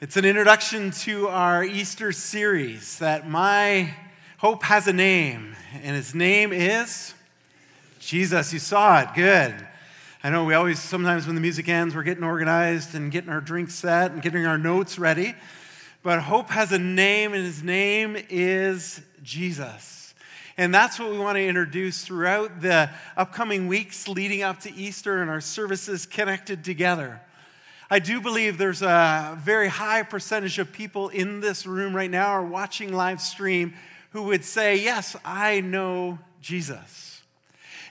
It's an introduction to our Easter series that my hope has a name, and his name is Jesus. You saw it. Good. I know we always, sometimes when the music ends, we're getting organized and getting our drinks set and getting our notes ready. But hope has a name, and his name is Jesus. And that's what we want to introduce throughout the upcoming weeks leading up to Easter and our services connected together. I do believe there's a very high percentage of people in this room right now or watching live stream who would say, Yes, I know Jesus.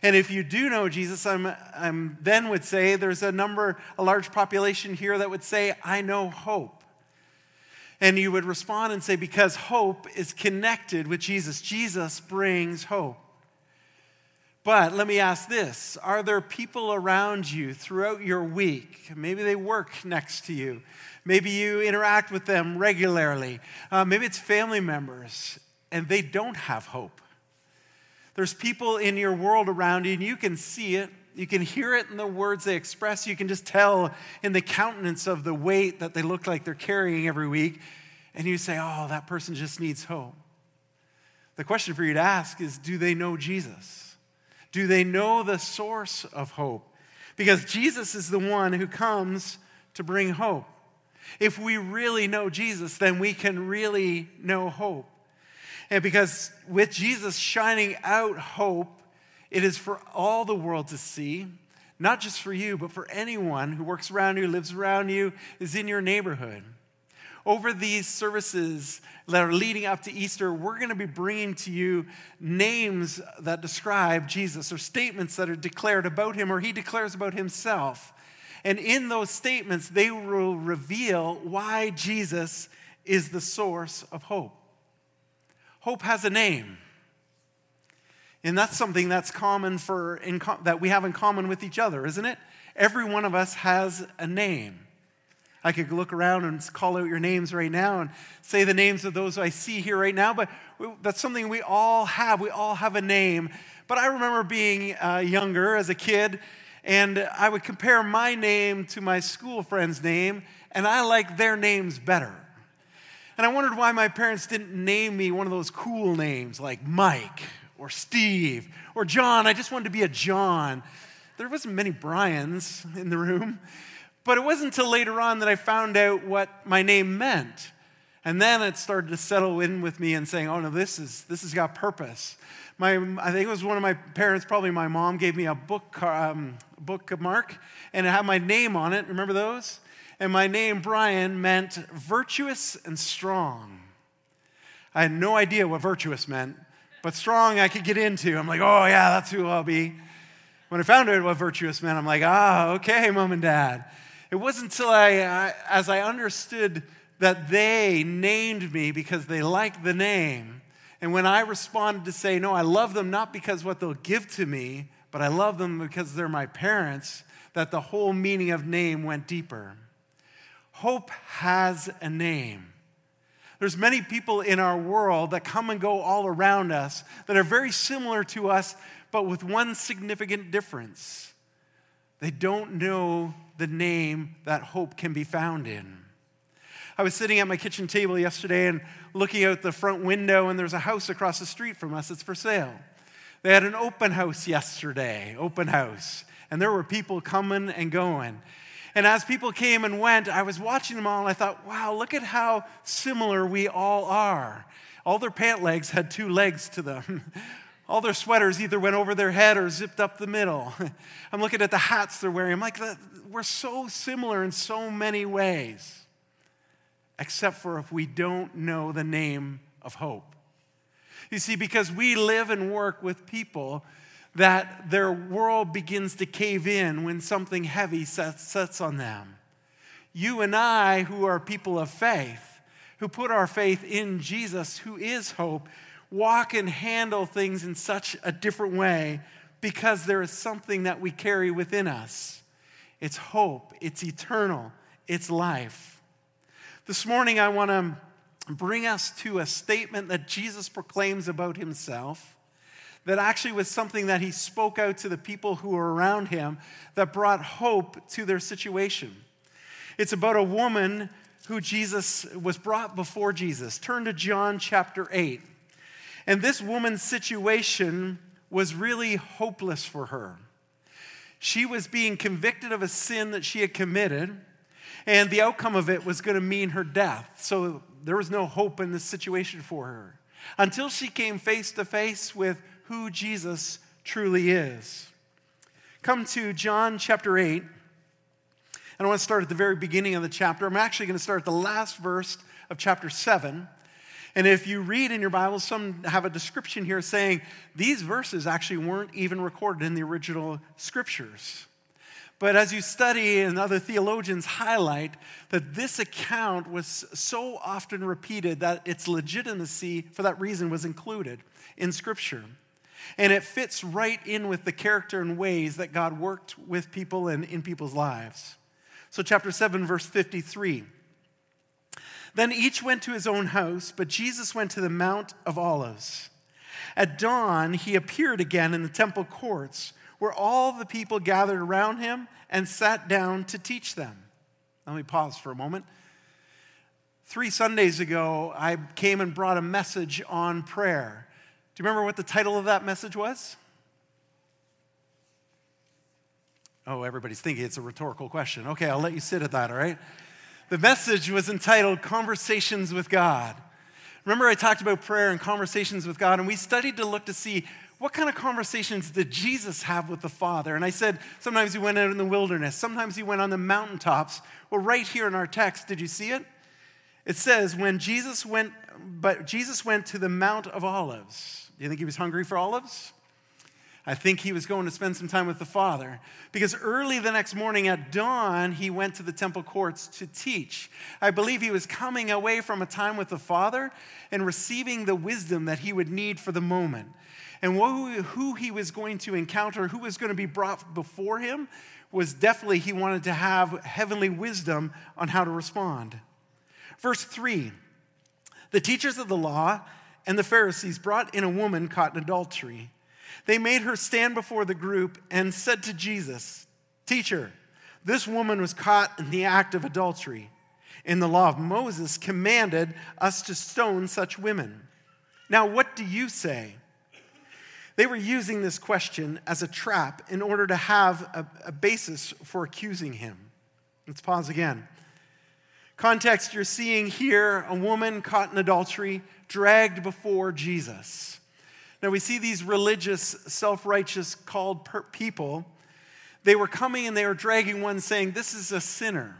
And if you do know Jesus, I'm, I'm then would say there's a number, a large population here that would say, I know hope. And you would respond and say, Because hope is connected with Jesus. Jesus brings hope. But let me ask this Are there people around you throughout your week? Maybe they work next to you. Maybe you interact with them regularly. Uh, maybe it's family members, and they don't have hope. There's people in your world around you, and you can see it. You can hear it in the words they express. You can just tell in the countenance of the weight that they look like they're carrying every week. And you say, oh, that person just needs hope. The question for you to ask is do they know Jesus? Do they know the source of hope? Because Jesus is the one who comes to bring hope. If we really know Jesus, then we can really know hope. And because with Jesus shining out hope, it is for all the world to see, not just for you, but for anyone who works around you, lives around you, is in your neighborhood over these services that are leading up to Easter, we're going to be bringing to you names that describe Jesus or statements that are declared about him or he declares about himself. And in those statements, they will reveal why Jesus is the source of hope. Hope has a name. And that's something that's common for in, that we have in common with each other, isn't it? Every one of us has a name. I could look around and call out your names right now and say the names of those I see here right now, but that's something we all have. We all have a name. But I remember being uh, younger as a kid, and I would compare my name to my school friend's name, and I liked their names better. And I wondered why my parents didn't name me one of those cool names like Mike or Steve or John. I just wanted to be a John. There wasn't many Bryans in the room. But it wasn't until later on that I found out what my name meant. And then it started to settle in with me and saying, oh no, this, is, this has got purpose. My, I think it was one of my parents, probably my mom, gave me a book, um, book mark, and it had my name on it. Remember those? And my name, Bryan, meant virtuous and strong. I had no idea what virtuous meant, but strong I could get into. I'm like, oh yeah, that's who I'll be. When I found out what virtuous meant, I'm like, ah, okay, mom and dad. It wasn't until I, as I understood that they named me because they liked the name, and when I responded to say, no, I love them not because what they'll give to me, but I love them because they're my parents, that the whole meaning of name went deeper. Hope has a name. There's many people in our world that come and go all around us that are very similar to us, but with one significant difference. They don't know the name that hope can be found in. I was sitting at my kitchen table yesterday and looking out the front window, and there's a house across the street from us that's for sale. They had an open house yesterday, open house, and there were people coming and going. And as people came and went, I was watching them all and I thought, wow, look at how similar we all are. All their pant legs had two legs to them. All their sweaters either went over their head or zipped up the middle. I'm looking at the hats they're wearing. I'm like, we're so similar in so many ways, except for if we don't know the name of hope. You see, because we live and work with people that their world begins to cave in when something heavy sets, on them. You and I, who are people of faith, who put our faith in Jesus, who is hope, walk and handle things in such a different way because there is something that we carry within us. It's hope, it's eternal, it's life. This morning, I want to bring us to a statement that Jesus proclaims about himself that actually was something that he spoke out to the people who were around him that brought hope to their situation. It's about a woman who Jesus was brought before Jesus. Turn to John chapter 8. And this woman's situation was really hopeless for her. She was being convicted of a sin that she had committed, and the outcome of it was going to mean her death. So there was no hope in this situation for her until she came face to face with who Jesus truly is. Come to John chapter 8. And I want to start at the very beginning of the chapter. I'm actually going to start at the last verse of chapter 7. And if you read in your Bible, some have a description here saying these verses actually weren't even recorded in the original scriptures. But as you study, and other theologians highlight that this account was so often repeated that its legitimacy for that reason was included in Scripture. And it fits right in with the character and ways that God worked with people and in people's lives. So, chapter 7, verse 53. Then each went to his own house, but Jesus went to the Mount of Olives. At dawn, he appeared again in the temple courts, where all the people gathered around him and sat down to teach them. Let me pause for a moment. Three Sundays ago, I came and brought a message on prayer. Do you remember what the title of that message was? Oh, everybody's thinking it's a rhetorical question. Okay, I'll let you sit at that, all right? The message was entitled Conversations with God. Remember, I talked about prayer and conversations with God, and we studied to look to see what kind of conversations did Jesus have with the Father? And I said sometimes he went out in the wilderness, sometimes he went on the mountaintops. Well, right here in our text, did you see it? It says, when Jesus went, but Jesus went to the Mount of Olives. Do you think he was hungry for olives? I think he was going to spend some time with the Father because early the next morning at dawn, he went to the temple courts to teach. I believe he was coming away from a time with the Father and receiving the wisdom that he would need for the moment. And who he was going to encounter, who was going to be brought before him, was definitely he wanted to have heavenly wisdom on how to respond. Verse 3 The teachers of the law and the Pharisees brought in a woman caught in adultery. They made her stand before the group and said to Jesus, Teacher, this woman was caught in the act of adultery. In the law of Moses commanded us to stone such women. Now, what do you say? They were using this question as a trap in order to have a, a basis for accusing him. Let's pause again. Context you're seeing here a woman caught in adultery, dragged before Jesus. Now we see these religious, self righteous, called people. They were coming and they were dragging one saying, This is a sinner.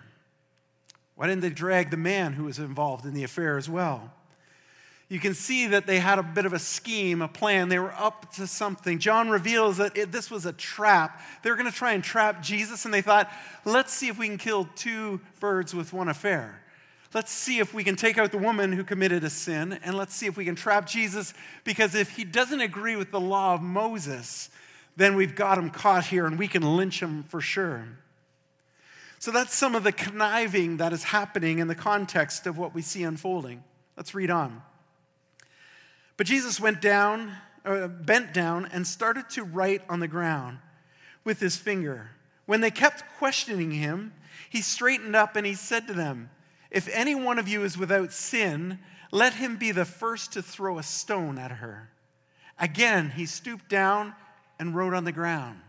Why didn't they drag the man who was involved in the affair as well? You can see that they had a bit of a scheme, a plan. They were up to something. John reveals that it, this was a trap. They were going to try and trap Jesus, and they thought, let's see if we can kill two birds with one affair. Let's see if we can take out the woman who committed a sin, and let's see if we can trap Jesus, because if he doesn't agree with the law of Moses, then we've got him caught here and we can lynch him for sure. So that's some of the conniving that is happening in the context of what we see unfolding. Let's read on. But Jesus went down, uh, bent down, and started to write on the ground with his finger. When they kept questioning him, he straightened up and he said to them, if any one of you is without sin, let him be the first to throw a stone at her. Again, he stooped down and wrote on the ground.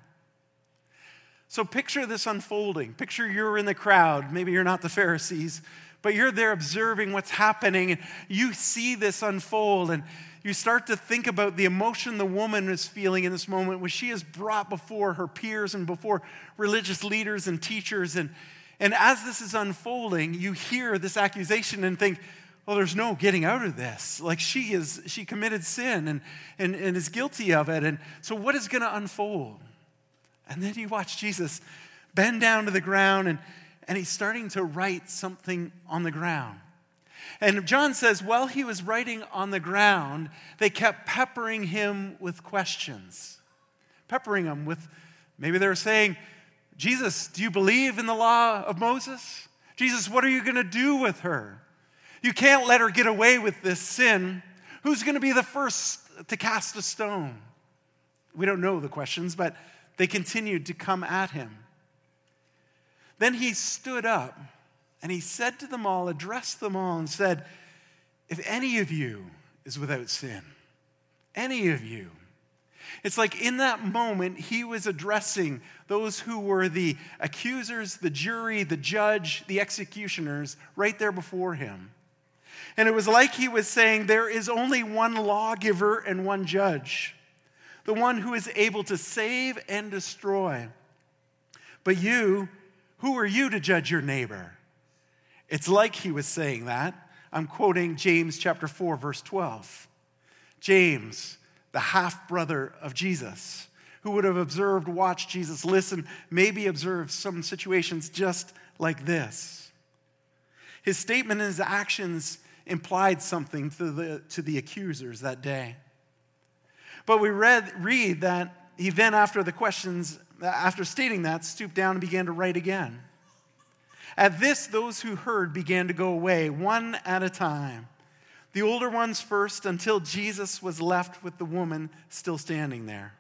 So picture this unfolding. Picture you're in the crowd. Maybe you're not the Pharisees, but you're there observing what's happening and you see this unfold and you start to think about the emotion the woman is feeling in this moment when she is brought before her peers and before religious leaders and teachers and and as this is unfolding, you hear this accusation and think, well, there's no getting out of this. Like she is, she committed sin and, and, and is guilty of it. And so what is going to unfold? And then you watch Jesus bend down to the ground and, and he's starting to write something on the ground. And John says, while he was writing on the ground, they kept peppering him with questions. Peppering him with, maybe they were saying, Jesus, do you believe in the law of Moses? Jesus, what are you going to do with her? You can't let her get away with this sin. Who's going to be the first to cast a stone? We don't know the questions, but they continued to come at him. Then he stood up And he said to them all, addressed them all, and said, If any of you is without sin, any of you, it's like in that moment, he was addressing those who were the accusers, the jury, the judge, the executioners, right there before him. And it was like he was saying, There is only one lawgiver and one judge, the one who is able to save and destroy. But you, who are you to judge your neighbor? It's like he was saying that. I'm quoting James chapter 4, verse 12. James, the half brother of Jesus, who would have observed, watched Jesus, listen, maybe observed some situations just like this. His statement and his actions implied something to the, to the accusers that day. But we read, read that he then, after the questions, after stating that, stooped down and began to write again. At this, those who heard began to go away, one at a time the older ones first, until Jesus was left with the woman still standing there.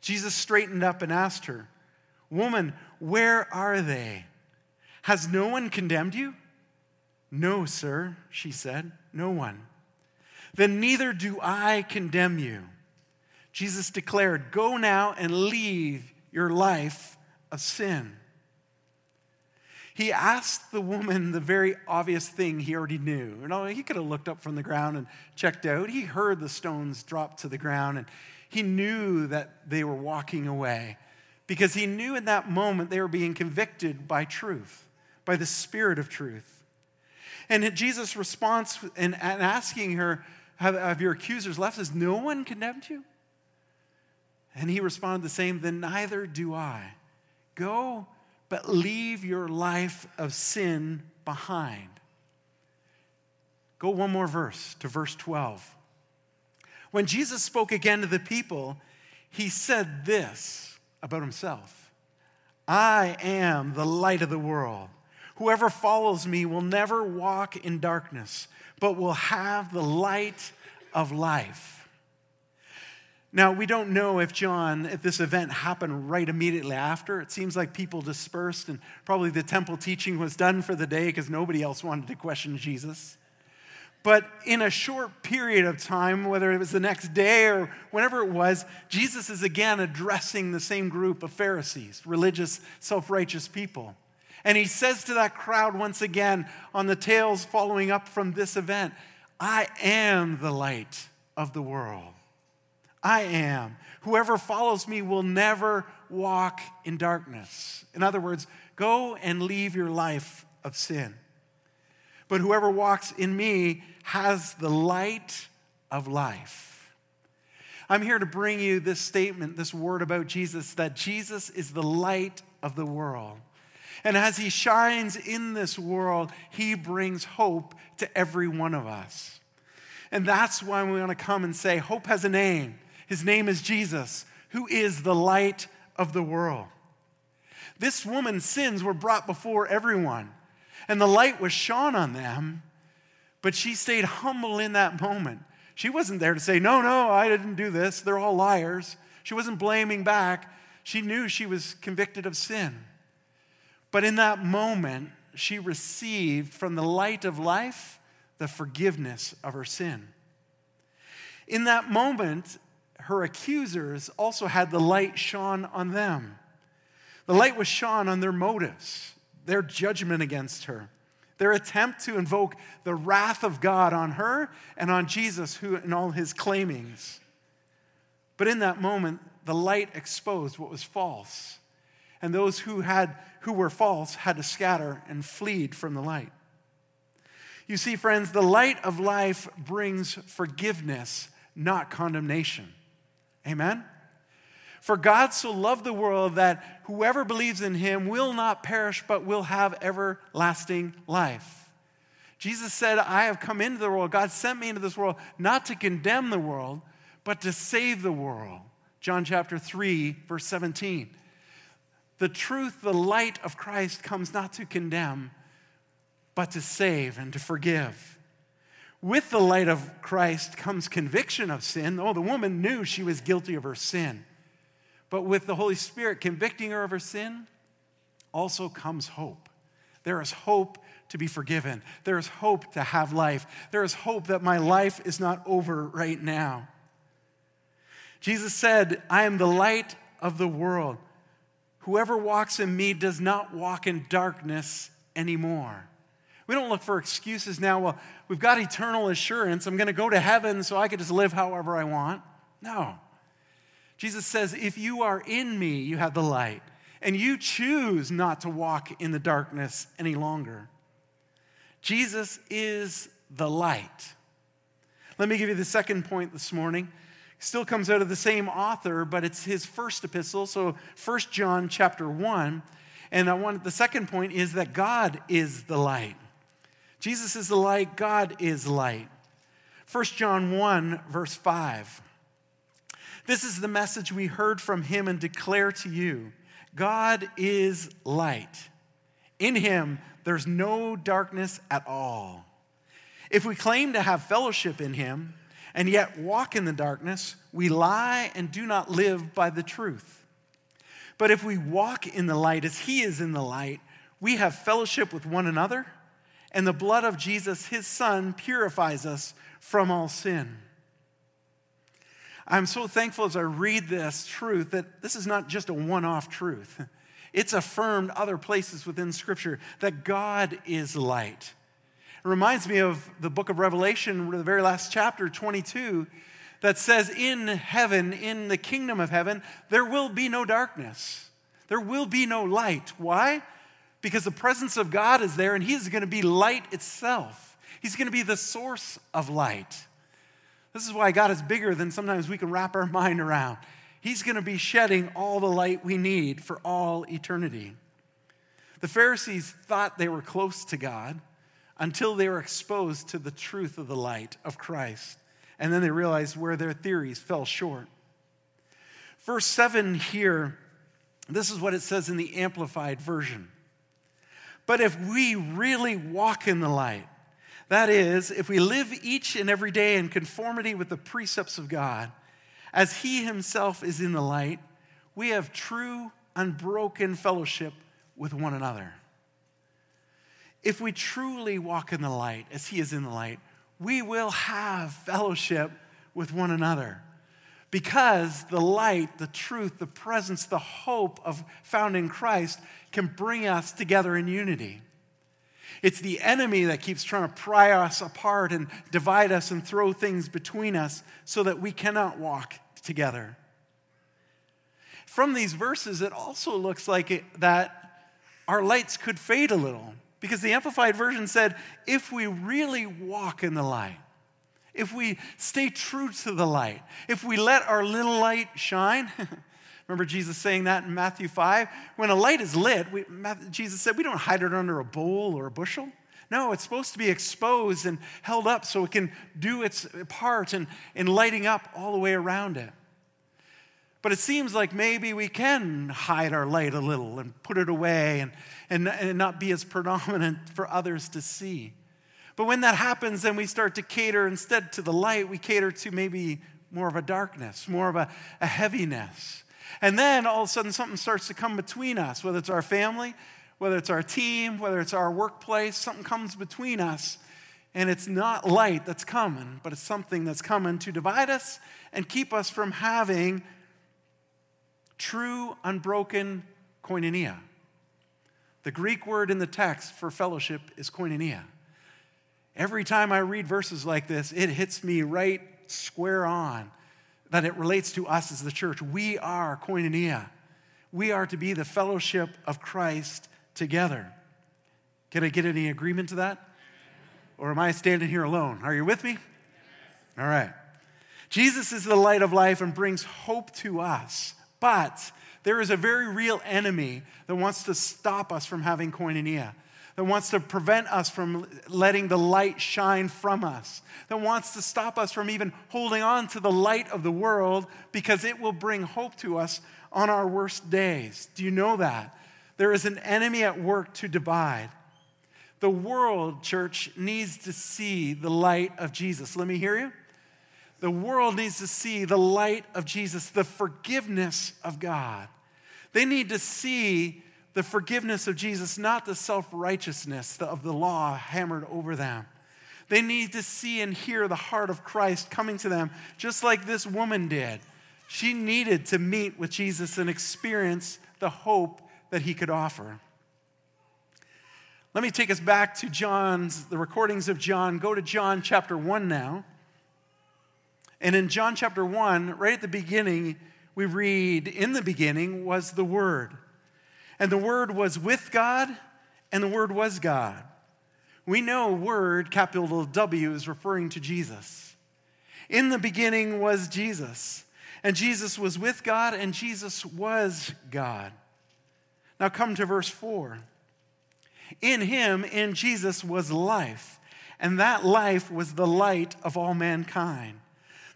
Jesus straightened up and asked her, Woman, where are they? Has no one condemned you? No, sir, she said, no one. Then neither do I condemn you. Jesus declared, Go now and leave your life of sin he asked the woman the very obvious thing he already knew. You know, he could have looked up from the ground and checked out. He heard the stones drop to the ground and he knew that they were walking away because he knew in that moment they were being convicted by truth, by the spirit of truth. And Jesus' response in, in asking her, have, have your accusers left? Is no one condemned you? And he responded the same, then neither do I. Go but leave your life of sin behind. Go one more verse to verse 12. When Jesus spoke again to the people, he said this about himself I am the light of the world. Whoever follows me will never walk in darkness, but will have the light of life. Now, we don't know if John, if this event happened right immediately after. It seems like people dispersed and probably the temple teaching was done for the day because nobody else wanted to question Jesus. But in a short period of time, whether it was the next day or whenever it was, Jesus is again addressing the same group of Pharisees, religious, self righteous people. And he says to that crowd once again on the tales following up from this event, I am the light of the world. I am. Whoever follows me will never walk in darkness. In other words, go and leave your life of sin. But whoever walks in me has the light of life. I'm here to bring you this statement, this word about Jesus, that Jesus is the light of the world. And as he shines in this world, he brings hope to every one of us. And that's why we want to come and say, Hope has a name. His name is Jesus, who is the light of the world. This woman's sins were brought before everyone, and the light was shone on them, but she stayed humble in that moment. She wasn't there to say, No, no, I didn't do this. They're all liars. She wasn't blaming back. She knew she was convicted of sin. But in that moment, she received from the light of life the forgiveness of her sin. In that moment, her accusers also had the light shone on them. The light was shone on their motives, their judgment against her, their attempt to invoke the wrath of God on her and on Jesus who in all his claimings. But in that moment, the light exposed what was false. And those who had who were false had to scatter and flee from the light. You see, friends, the light of life brings forgiveness, not condemnation. Amen? For God so loved the world that whoever believes in him will not perish, but will have everlasting life. Jesus said, I have come into the world. God sent me into this world not to condemn the world, but to save the world. John chapter 3, verse 17. The truth, the light of Christ comes not to condemn, but to save and to forgive. With the light of Christ comes conviction of sin. Oh, the woman knew she was guilty of her sin. But with the Holy Spirit convicting her of her sin, also comes hope. There is hope to be forgiven. There is hope to have life. There is hope that my life is not over right now. Jesus said, I am the light of the world. Whoever walks in me does not walk in darkness anymore. We don't look for excuses now. Well, we've got eternal assurance. I'm going to go to heaven so I can just live however I want. No. Jesus says, if you are in me, you have the light, and you choose not to walk in the darkness any longer. Jesus is the light. Let me give you the second point this morning. Still comes out of the same author, but it's his first epistle, so 1 John chapter 1. And I want the second point is that God is the light. Jesus is the light, God is light. 1 John 1, verse 5. This is the message we heard from him and declare to you God is light. In him, there's no darkness at all. If we claim to have fellowship in him and yet walk in the darkness, we lie and do not live by the truth. But if we walk in the light as he is in the light, we have fellowship with one another, and the blood of Jesus, his son, purifies us from all sin. I'm so thankful as I read this truth that this is not just a one off truth. It's affirmed other places within Scripture that God is light. It reminds me of the book of Revelation, the very last chapter, 22, that says, In heaven, in the kingdom of heaven, there will be no darkness. There will be no light. Why? Because the presence of God is there and He is going to be light itself. He's going to be the source of light. This is why God is bigger than sometimes we can wrap our mind around. He's going to be shedding all the light we need for all eternity. The Pharisees thought they were close to God until they were exposed to the truth of the light of Christ. And then they realized where their theories fell short. Verse 7 here, this is what it says in the Amplified Version. But if we really walk in the light, that is, if we live each and every day in conformity with the precepts of God, as He Himself is in the light, we have true, unbroken fellowship with one another. If we truly walk in the light as He is in the light, we will have fellowship with one another. Because the light, the truth, the presence, the hope of found in Christ can bring us together in unity. It's the enemy that keeps trying to pry us apart and divide us and throw things between us so that we cannot walk together. From these verses, it also looks like it, that our lights could fade a little because the Amplified Version said, if we really walk in the light, if we stay true to the light, if we let our little light shine, Remember Jesus saying that in Matthew 5? When a light is lit, we, Jesus said, we don't hide it under a bowl or a bushel. No, it's supposed to be exposed and held up so it can do its part in, in lighting up all the way around it. But it seems like maybe we can hide our light a little and put it away and, and, and not be as predominant for others to see. But when that happens, then we start to cater instead to the light, we cater to maybe more of a darkness, more of a, a heaviness. And then all of a sudden something starts to come between us, whether it's our family, whether it's our team, whether it's our workplace, something comes between us. And it's not light that's coming, but it's something that's coming to divide us and keep us from having true, unbroken koinonia. The Greek word in the text for fellowship is koinonia. Every time I read verses like this, it hits me right square on that it relates to us as the church. We are koinonia. We are to be the fellowship of Christ together. Can I get any agreement to that? Or am I standing here alone? Are you with me? All right. Jesus is the light of life and brings hope to us. But there is a very real enemy that wants to stop us from having koinonia that wants to prevent us from letting the light shine from us, that wants to stop us from even holding on to the light of the world because it will bring hope to us on our worst days. Do you know that? There is an enemy at work to divide. The world, church, needs to see the light of Jesus. Let me hear you. The world needs to see the light of Jesus, the forgiveness of God. They need to see the forgiveness of Jesus, not the self righteousness of the law hammered over them. They need to see and hear the heart of Christ coming to them, just like this woman did. She needed to meet with Jesus and experience the hope that he could offer. Let me take us back to John's, the recordings of John. Go to John chapter 1 now. And in John chapter 1, right at the beginning, we read, In the beginning was the Word and the Word was with God, and the Word was God. We know Word, capital W, is referring to Jesus. In the beginning was Jesus, and Jesus was with God, and Jesus was God. Now come to verse 4. In him, in Jesus, was life, and that life was the light of all mankind.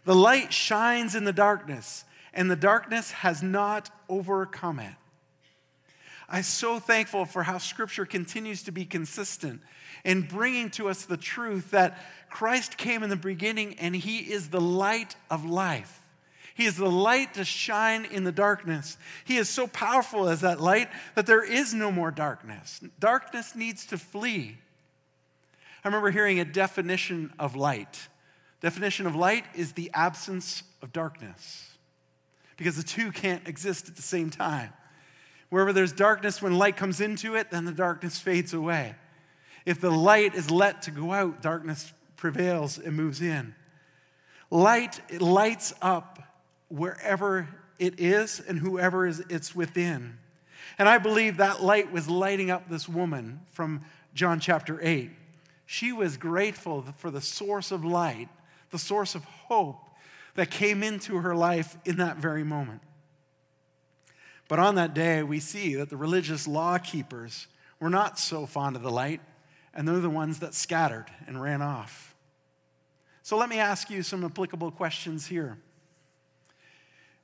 The light shines in the darkness, and the darkness has not overcome it. I'm so thankful for how Scripture continues to be consistent in bringing to us the truth that Christ came in the beginning and He is the light of life. He is the light to shine in the darkness. He is so powerful as that light that there is no more darkness. Darkness needs to flee. I remember hearing a definition of light. Definition of light is the absence of darkness. Because the two can't exist at the same time. Wherever there's darkness, when light comes into it, then the darkness fades away. If the light is let to go out, darkness prevails and moves in. Light it lights up wherever it is and whoever is it's within. And I believe that light was lighting up this woman from John chapter 8. She was grateful for the source of light, the source of hope that came into her life in that very moment. But on that day, we see that the religious law keepers were not so fond of the light, and they're the ones that scattered and ran off. So let me ask you some applicable questions here.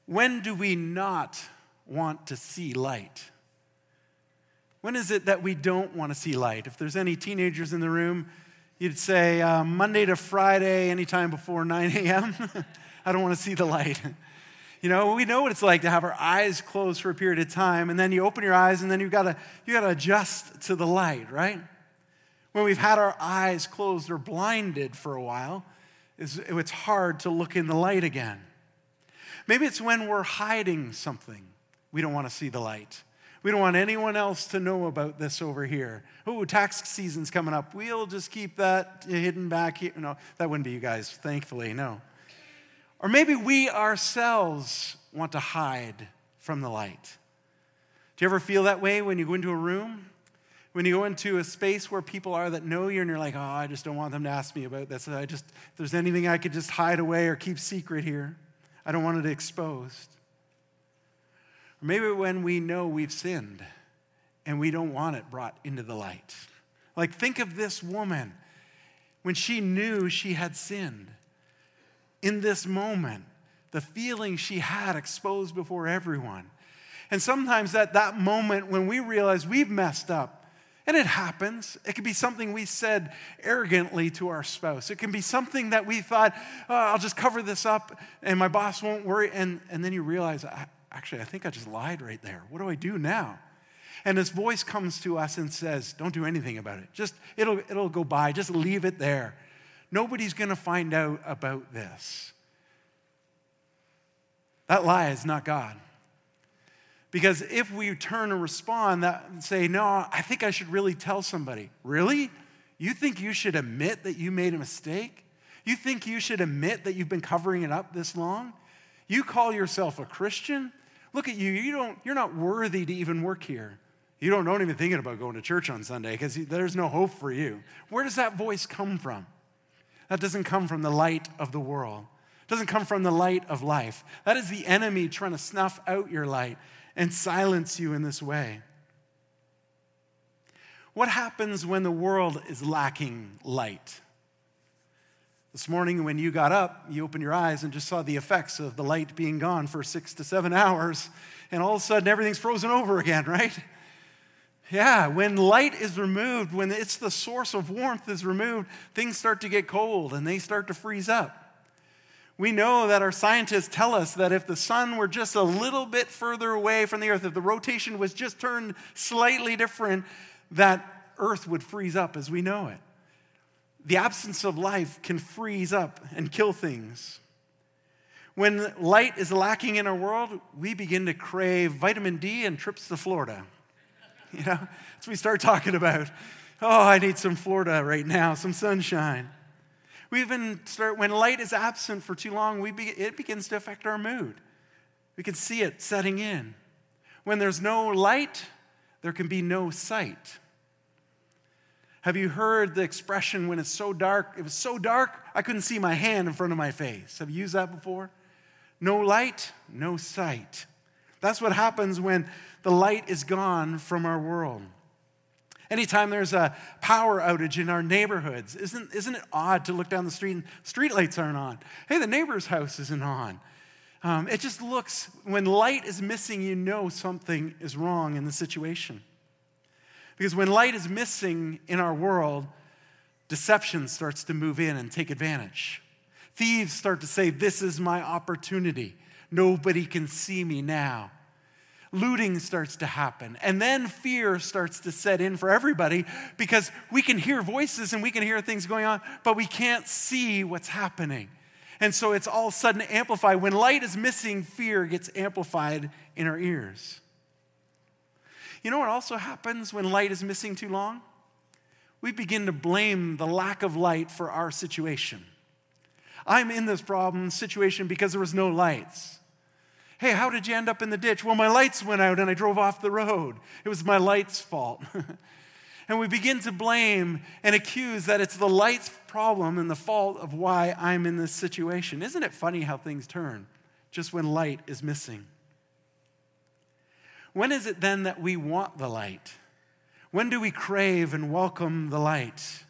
When do we not want to see light? When is it that we don't want to see light? If there's any teenagers in the room, you'd say uh, Monday to Friday, anytime before 9 a.m. I don't want to see the light. You know, we know what it's like to have our eyes closed for a period of time, and then you open your eyes, and then you've got to, you got to adjust to the light, right? When we've had our eyes closed or blinded for a while, it's hard to look in the light again. Maybe it's when we're hiding something, we don't want to see the light. We don't want anyone else to know about this over here. Oh, tax season's coming up. We'll just keep that hidden back here. No, that wouldn't be you guys, thankfully, no. Or maybe we ourselves want to hide from the light. Do you ever feel that way when you go into a room? When you go into a space where people are that know you and you're like, oh, I just don't want them to ask me about this. I just, if there's anything I could just hide away or keep secret here, I don't want it exposed. Or maybe when we know we've sinned and we don't want it brought into the light. Like, think of this woman when she knew she had sinned in this moment, the feeling she had exposed before everyone. And sometimes at that moment when we realize we've messed up, and it happens. It can be something we said arrogantly to our spouse. It can be something that we thought, oh, I'll just cover this up and my boss won't worry. And, and then you realize, actually, I think I just lied right there. What do I do now? And this voice comes to us and says, Don't do anything about it. Just, it'll, it'll go by. Just leave it there. Nobody's going to find out about this. That lie is not God. Because if we turn and respond that and say, No, I think I should really tell somebody. Really? You think you should admit that you made a mistake? You think you should admit that you've been covering it up this long? You call yourself a Christian? Look at you. You don't, you're not worthy to even work here. You don't, don't even thinking about going to church on Sunday because there's no hope for you. Where does that voice come from? That doesn't come from the light of the world. It doesn't come from the light of life. That is the enemy trying to snuff out your light and silence you in this way. What happens when the world is lacking light? This morning, when you got up, you opened your eyes and just saw the effects of the light being gone for six to seven hours, and all of a sudden everything's frozen over again, right? Yeah, when light is removed, when it's the source of warmth is removed, things start to get cold and they start to freeze up. We know that our scientists tell us that if the sun were just a little bit further away from the earth, if the rotation was just turned slightly different, that earth would freeze up as we know it. The absence of life can freeze up and kill things. When light is lacking in our world, we begin to crave vitamin D and trips to Florida. You know, as we start talking about, oh, I need some Florida right now, some sunshine. We even start, when light is absent for too long, we be, it begins to affect our mood. We can see it setting in. When there's no light, there can be no sight. Have you heard the expression when it's so dark? It was so dark, I couldn't see my hand in front of my face. Have you used that before? No light, no sight. That's what happens when the light is gone from our world. Anytime there's a power outage in our neighborhoods, isn't, isn't it odd to look down the street and street lights aren't on? Hey, the neighbor's house isn't on. Um, it just looks, when light is missing, you know something is wrong in the situation. Because when light is missing in our world, deception starts to move in and take advantage. Thieves start to say, This is my opportunity. Nobody can see me now. Looting starts to happen. And then fear starts to set in for everybody because we can hear voices and we can hear things going on, but we can't see what's happening. And so it's all sudden amplified. When light is missing, fear gets amplified in our ears. You know what also happens when light is missing too long? We begin to blame the lack of light for our situation. I'm in this problem situation because there was no lights. Hey, how did you end up in the ditch? Well, my lights went out and I drove off the road. It was my light's fault. and we begin to blame and accuse that it's the light's problem and the fault of why I'm in this situation. Isn't it funny how things turn just when light is missing? When is it then that we want the light? When do we crave and welcome the light?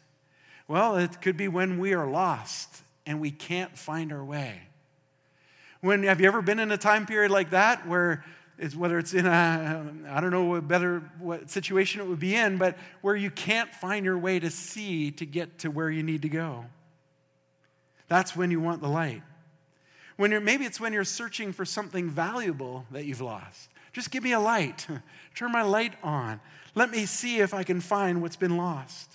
Well, it could be when we are lost and we can't find our way. When have you ever been in a time period like that where it's, whether it's in a I don't know what better what situation it would be in, but where you can't find your way to see to get to where you need to go. That's when you want the light. When you're, maybe it's when you're searching for something valuable that you've lost. Just give me a light. Turn my light on. Let me see if I can find what's been lost.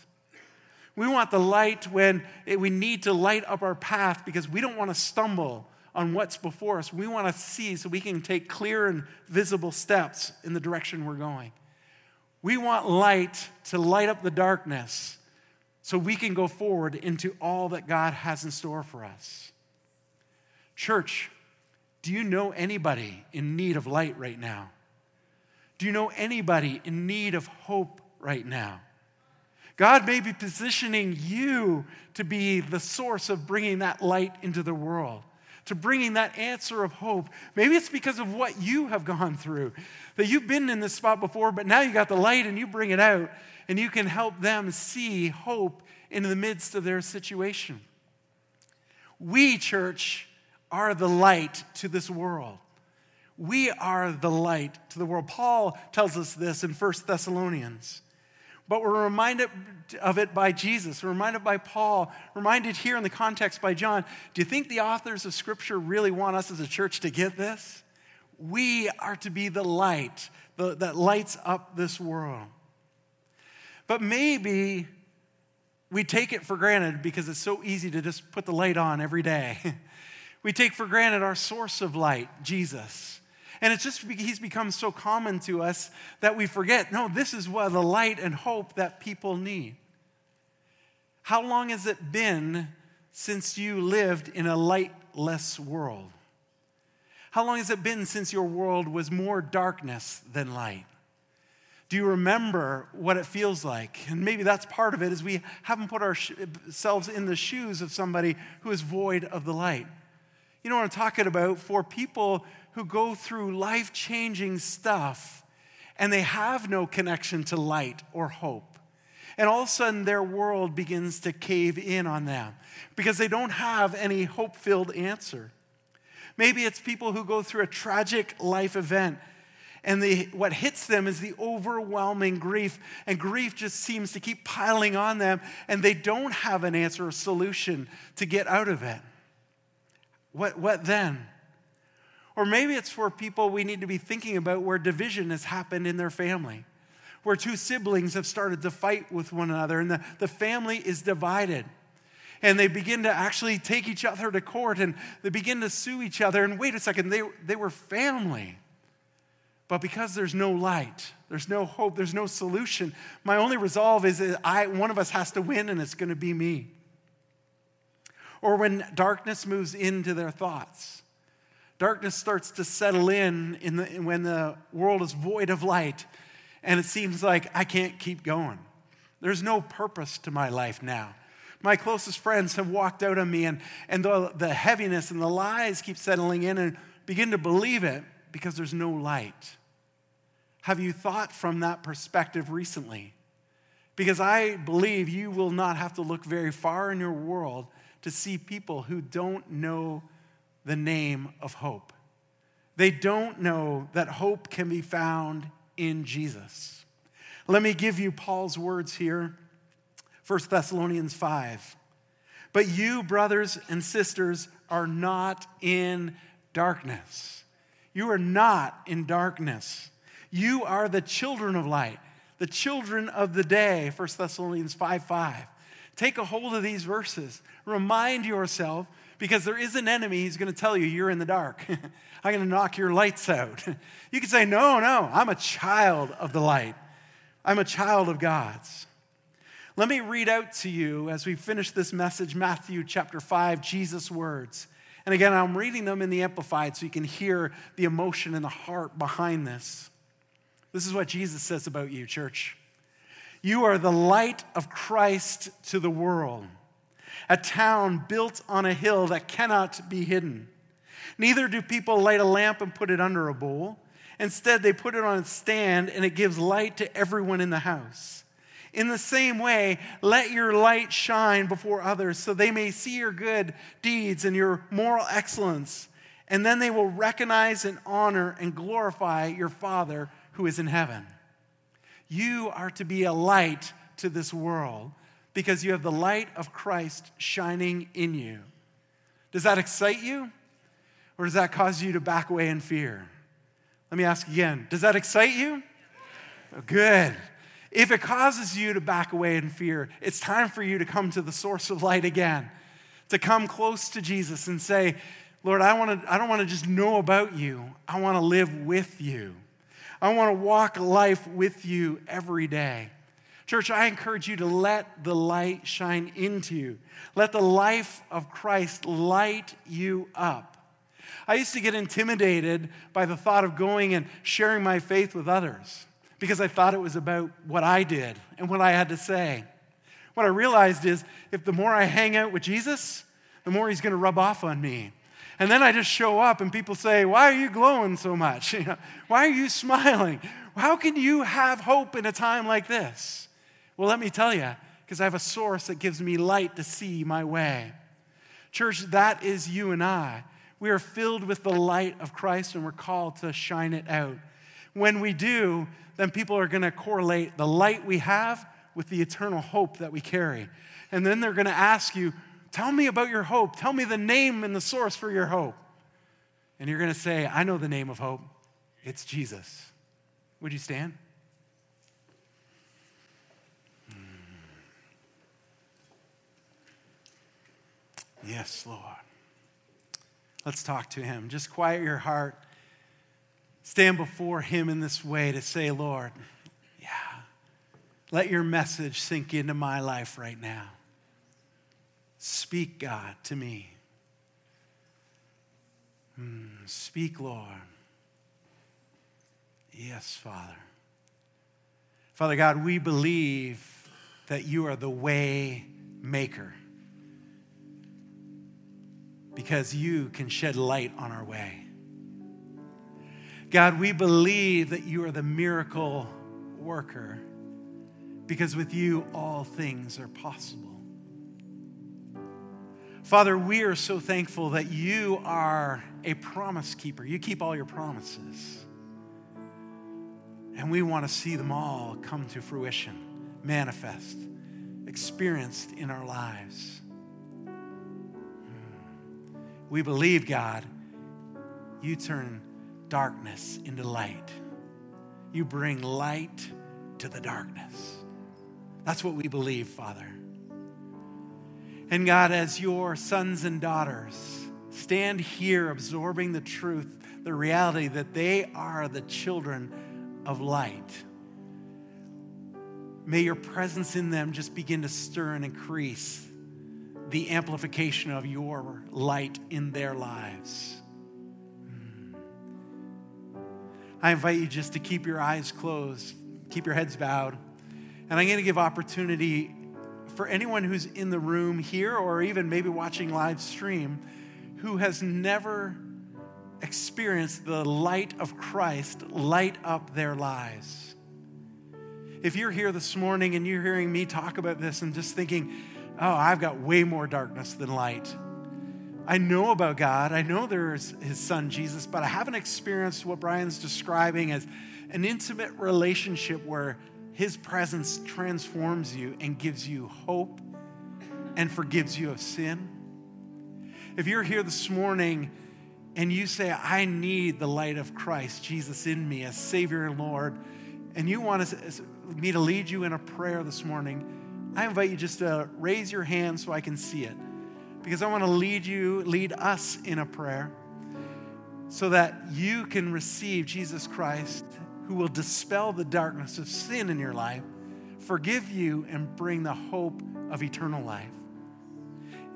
We want the light when we need to light up our path because we don't want to stumble on what's before us. We want to see so we can take clear and visible steps in the direction we're going. We want light to light up the darkness so we can go forward into all that God has in store for us. Church, do you know anybody in need of light right now? Do you know anybody in need of hope right now? God may be positioning you to be the source of bringing that light into the world, to bringing that answer of hope. Maybe it's because of what you have gone through, that you've been in this spot before, but now you got the light and you bring it out, and you can help them see hope in the midst of their situation. We, church, are the light to this world. We are the light to the world. Paul tells us this in 1 Thessalonians. But we're reminded of it by Jesus, we're reminded by Paul, reminded here in the context by John. Do you think the authors of Scripture really want us as a church to get this? We are to be the light the, that lights up this world. But maybe we take it for granted because it's so easy to just put the light on every day. we take for granted our source of light, Jesus. And it's just he's become so common to us that we forget no, this is what the light and hope that people need. How long has it been since you lived in a lightless world? How long has it been since your world was more darkness than light? Do you remember what it feels like? And maybe that's part of it is we haven't put ourselves in the shoes of somebody who is void of the light. You know what I'm talking about? For people who go through life changing stuff and they have no connection to light or hope. And all of a sudden, their world begins to cave in on them because they don't have any hope filled answer. Maybe it's people who go through a tragic life event and the, what hits them is the overwhelming grief, and grief just seems to keep piling on them, and they don't have an answer or solution to get out of it. What, what then? Or maybe it's for people we need to be thinking about where division has happened in their family, where two siblings have started to fight with one another and the, the family is divided. And they begin to actually take each other to court and they begin to sue each other. And wait a second, they, they were family. But because there's no light, there's no hope, there's no solution, my only resolve is that I, one of us has to win and it's going to be me. Or when darkness moves into their thoughts, darkness starts to settle in, in the, when the world is void of light and it seems like I can't keep going. There's no purpose to my life now. My closest friends have walked out on me, and, and the, the heaviness and the lies keep settling in and begin to believe it because there's no light. Have you thought from that perspective recently? Because I believe you will not have to look very far in your world to see people who don't know the name of hope. They don't know that hope can be found in Jesus. Let me give you Paul's words here 1 Thessalonians 5. But you, brothers and sisters, are not in darkness you are not in darkness. You are the children of light, the children of the day, 1 Thessalonians 5 5. Take a hold of these verses. Remind yourself, because there is an enemy He's going to tell you you're in the dark. I'm going to knock your lights out. you can say, No, no, I'm a child of the light. I'm a child of God's. Let me read out to you as we finish this message, Matthew chapter 5, Jesus' words. And again, I'm reading them in the Amplified so you can hear the emotion and the heart behind this. This is what Jesus says about you, church. You are the light of Christ to the world, a town built on a hill that cannot be hidden. Neither do people light a lamp and put it under a bowl. Instead, they put it on a stand and it gives light to everyone in the house. In the same way, let your light shine before others so they may see your good deeds and your moral excellence, and then they will recognize and honor and glorify your Father who is in heaven. You are to be a light to this world because you have the light of Christ shining in you. Does that excite you? Or does that cause you to back away in fear? Let me ask again Does that excite you? Oh, good. If it causes you to back away in fear, it's time for you to come to the source of light again, to come close to Jesus and say, Lord, I, wanna, I don't want to just know about you. I want to live with you. I want to walk life with you every day. Church, I encourage you to let the light shine into you. Let the life of Christ light you up. I used to get intimidated by the thought of going and sharing my faith with others because I thought it was about what I did and what I had to say. What I realized is if the more I hang out with Jesus, the more he's going to rub off on me. And then I just show up and people say, Why are you glowing so much? Why are you smiling? How can you have hope in a time like this? Well, let me tell you, because I have a source that gives me light to see my way. Church, that is you and I. We are filled with the light of Christ and we're called to shine it out. When we do, then people are going to correlate the light we have with the eternal hope that we carry. And then they're going to ask you, Tell me about your hope. Tell me the name and the source for your hope. And you're going to say, I know the name of hope. It's Jesus. Would you stand? Hmm. Yes, Lord. Let's talk to him. Just quiet your heart stand before Him in this way to say, Lord, yeah, let your message sink into my life right now. Speak, God, to me. Mm, speak, Lord. Yes, Father. Father God, we believe that you are the way maker because you can shed light on our way. God, we believe that you are the miracle worker because with you all things are possible. Father, we are so thankful that you are a promise keeper. You keep all your promises. And we want to see them all come to fruition, manifest, experienced in our lives. Hmm. We believe, God, you turn darkness into light. You bring light to the darkness. That's what we believe, Father. And God, as your sons and daughters stand here absorbing the truth, the reality that they are the children of light, may your presence in them just begin to stir and increase the amplification of your light in their lives. Hmm. I invite you just to keep your eyes closed, keep your heads bowed. And I'm going to give opportunity for anyone who's in the room here or even maybe watching live stream who has never experienced the light of Christ light up their lives. If you're here this morning and you're hearing me talk about this and just thinking, oh, I've got way more darkness than light. I know about God. I know there's his son Jesus, but I haven't experienced what Bryan's describing as an intimate relationship where his presence transforms you and gives you hope and forgives you of sin. If you're here this morning and you say, I need the light of Christ, Jesus in me as Savior and Lord, and you want me to lead you in a prayer this morning, I invite you just to raise your hand so I can see it. Because I want to lead you, lead us in a prayer so that you can receive Jesus Christ, who will dispel the darkness of sin in your life, forgive you, and bring the hope of eternal life.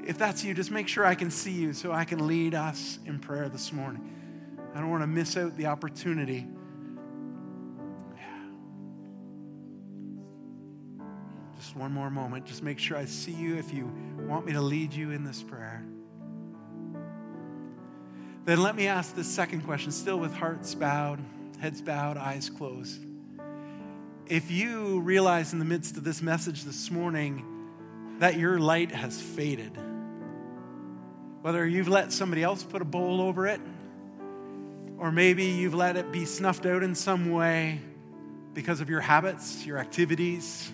If that's you, just make sure I can see you so I can lead us in prayer this morning. I don't want to miss out the opportunity Just one more moment. Just make sure I see you if you want me to lead you in this prayer. Then let me ask the second question, still with hearts bowed, heads bowed, eyes closed. If you realize in the midst of this message this morning that your light has faded, whether you've let somebody else put a bowl over it, or maybe you've let it be snuffed out in some way because of your habits, your activities,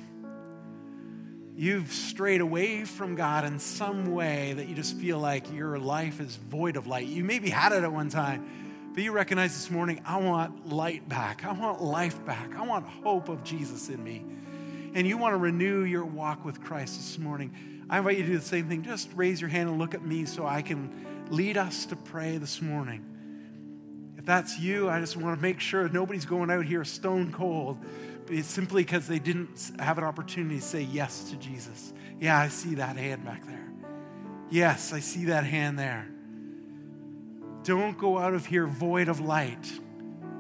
you've strayed away from God in some way that you just feel like your life is void of light. You maybe had it at one time, but you recognize this morning, I want light back. I want life back. I want hope of Jesus in me. And you want to renew your walk with Christ this morning. I invite you to do the same thing. Just raise your hand and look at me so I can lead us to pray this morning. If that's you, I just want to make sure nobody's going out here stone cold simply because they didn't have an opportunity to say yes to Jesus. Yeah, I see that hand back there. Yes, I see that hand there. Don't go out of here void of light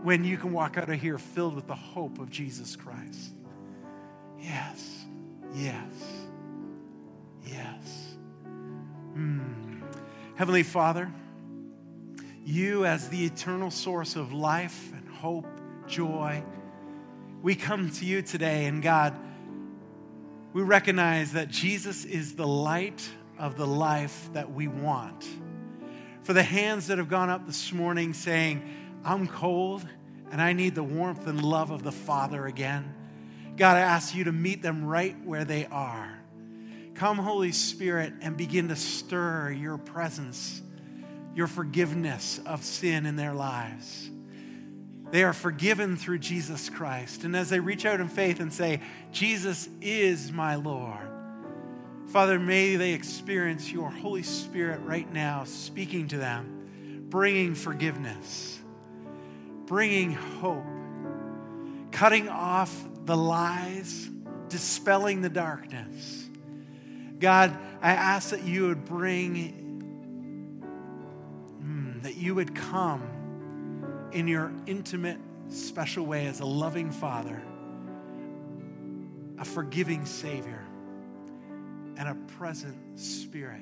when you can walk out of here filled with the hope of Jesus Christ. Yes, yes, yes. Mm. Heavenly Father, you as the eternal source of life and hope, joy, we come to you today, and God, we recognize that Jesus is the light of the life that we want. For the hands that have gone up this morning saying, I'm cold and I need the warmth and love of the Father again. God, I ask you to meet them right where they are. Come, Holy Spirit, and begin to stir your presence, your forgiveness of sin in their lives. They are forgiven through Jesus Christ. And as they reach out in faith and say, Jesus is my Lord, Father, may they experience your Holy Spirit right now speaking to them, bringing forgiveness, bringing hope, cutting off the lies, dispelling the darkness. God, I ask that you would bring, mm, that you would come in your intimate, special way as a loving Father, a forgiving Savior, and a present Spirit.